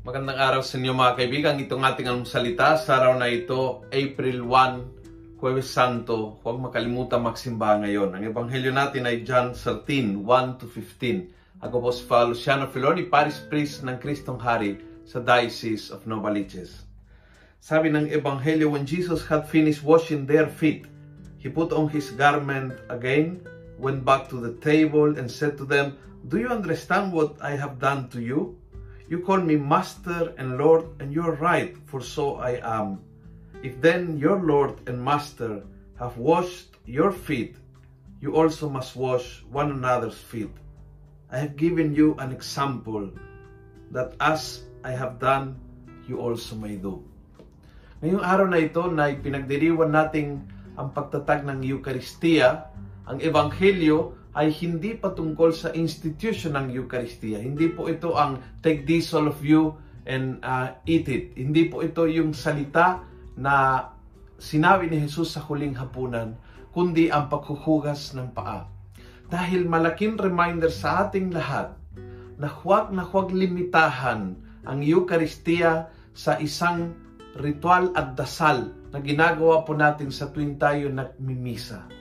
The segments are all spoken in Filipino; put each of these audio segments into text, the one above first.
Magandang araw sa inyo mga kaibigan. Itong ating salita sa araw na ito, April 1, Huwebes Santo. Huwag makalimutan magsimba ngayon. Ang ebanghelyo natin ay John 13, 1 to 15. Ako po si Father Luciano Filoni, Paris Priest ng Kristong Hari sa Diocese of Novaliches. Sabi ng ebanghelyo, when Jesus had finished washing their feet, he put on his garment again, went back to the table and said to them, Do you understand what I have done to you? You call me Master and Lord, and you're right, for so I am. If then your Lord and Master have washed your feet, you also must wash one another's feet. I have given you an example that as I have done, you also may do. Ngayong araw na ito na pinagdiriwan nating ang pagtatag ng Eukaristiya, ang Ebanghelyo ay hindi patungkol sa institution ng Eucharistia. Hindi po ito ang take this all of you and uh, eat it. Hindi po ito yung salita na sinabi ni Jesus sa huling hapunan, kundi ang paghuhugas ng paa. Dahil malaking reminder sa ating lahat na huwag na huwag limitahan ang Eucharistia sa isang ritual at dasal na ginagawa po natin sa tuwing tayo nagmimisa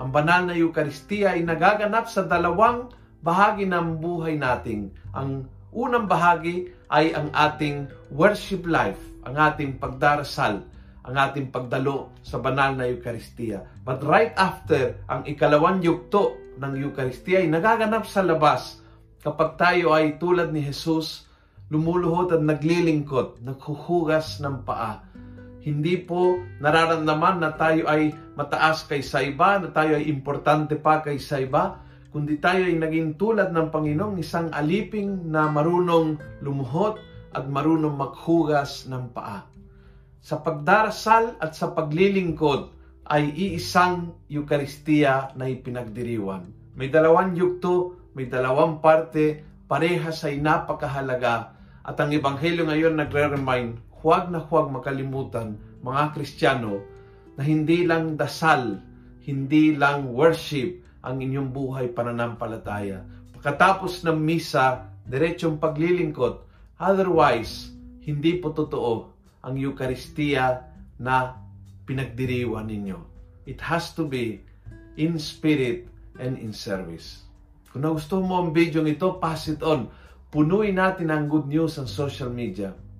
ang banal na Eucharistia ay nagaganap sa dalawang bahagi ng buhay natin. Ang unang bahagi ay ang ating worship life, ang ating pagdarasal, ang ating pagdalo sa banal na Eucharistia. But right after, ang ikalawang yugto ng Eucharistia ay nagaganap sa labas kapag tayo ay tulad ni Jesus, lumuluhod at naglilingkod, naghuhugas ng paa hindi po nararamdaman na tayo ay mataas kaysa iba, na tayo ay importante pa kaysa iba, kundi tayo ay naging tulad ng Panginoong isang aliping na marunong lumuhot at marunong maghugas ng paa. Sa pagdarasal at sa paglilingkod ay iisang Eukaristiya na ipinagdiriwan. May dalawang yugto, may dalawang parte, parehas ay napakahalaga at ang Ebanghelyo ngayon nagre-remind huwag na huwag makalimutan, mga Kristiyano, na hindi lang dasal, hindi lang worship ang inyong buhay pananampalataya. Pagkatapos ng misa, diretsong paglilingkod. Otherwise, hindi po totoo ang Eucharistia na pinagdiriwan ninyo. It has to be in spirit and in service. Kung nagustuhan mo ang video ito, pass it on. Punuin natin ang good news sa social media.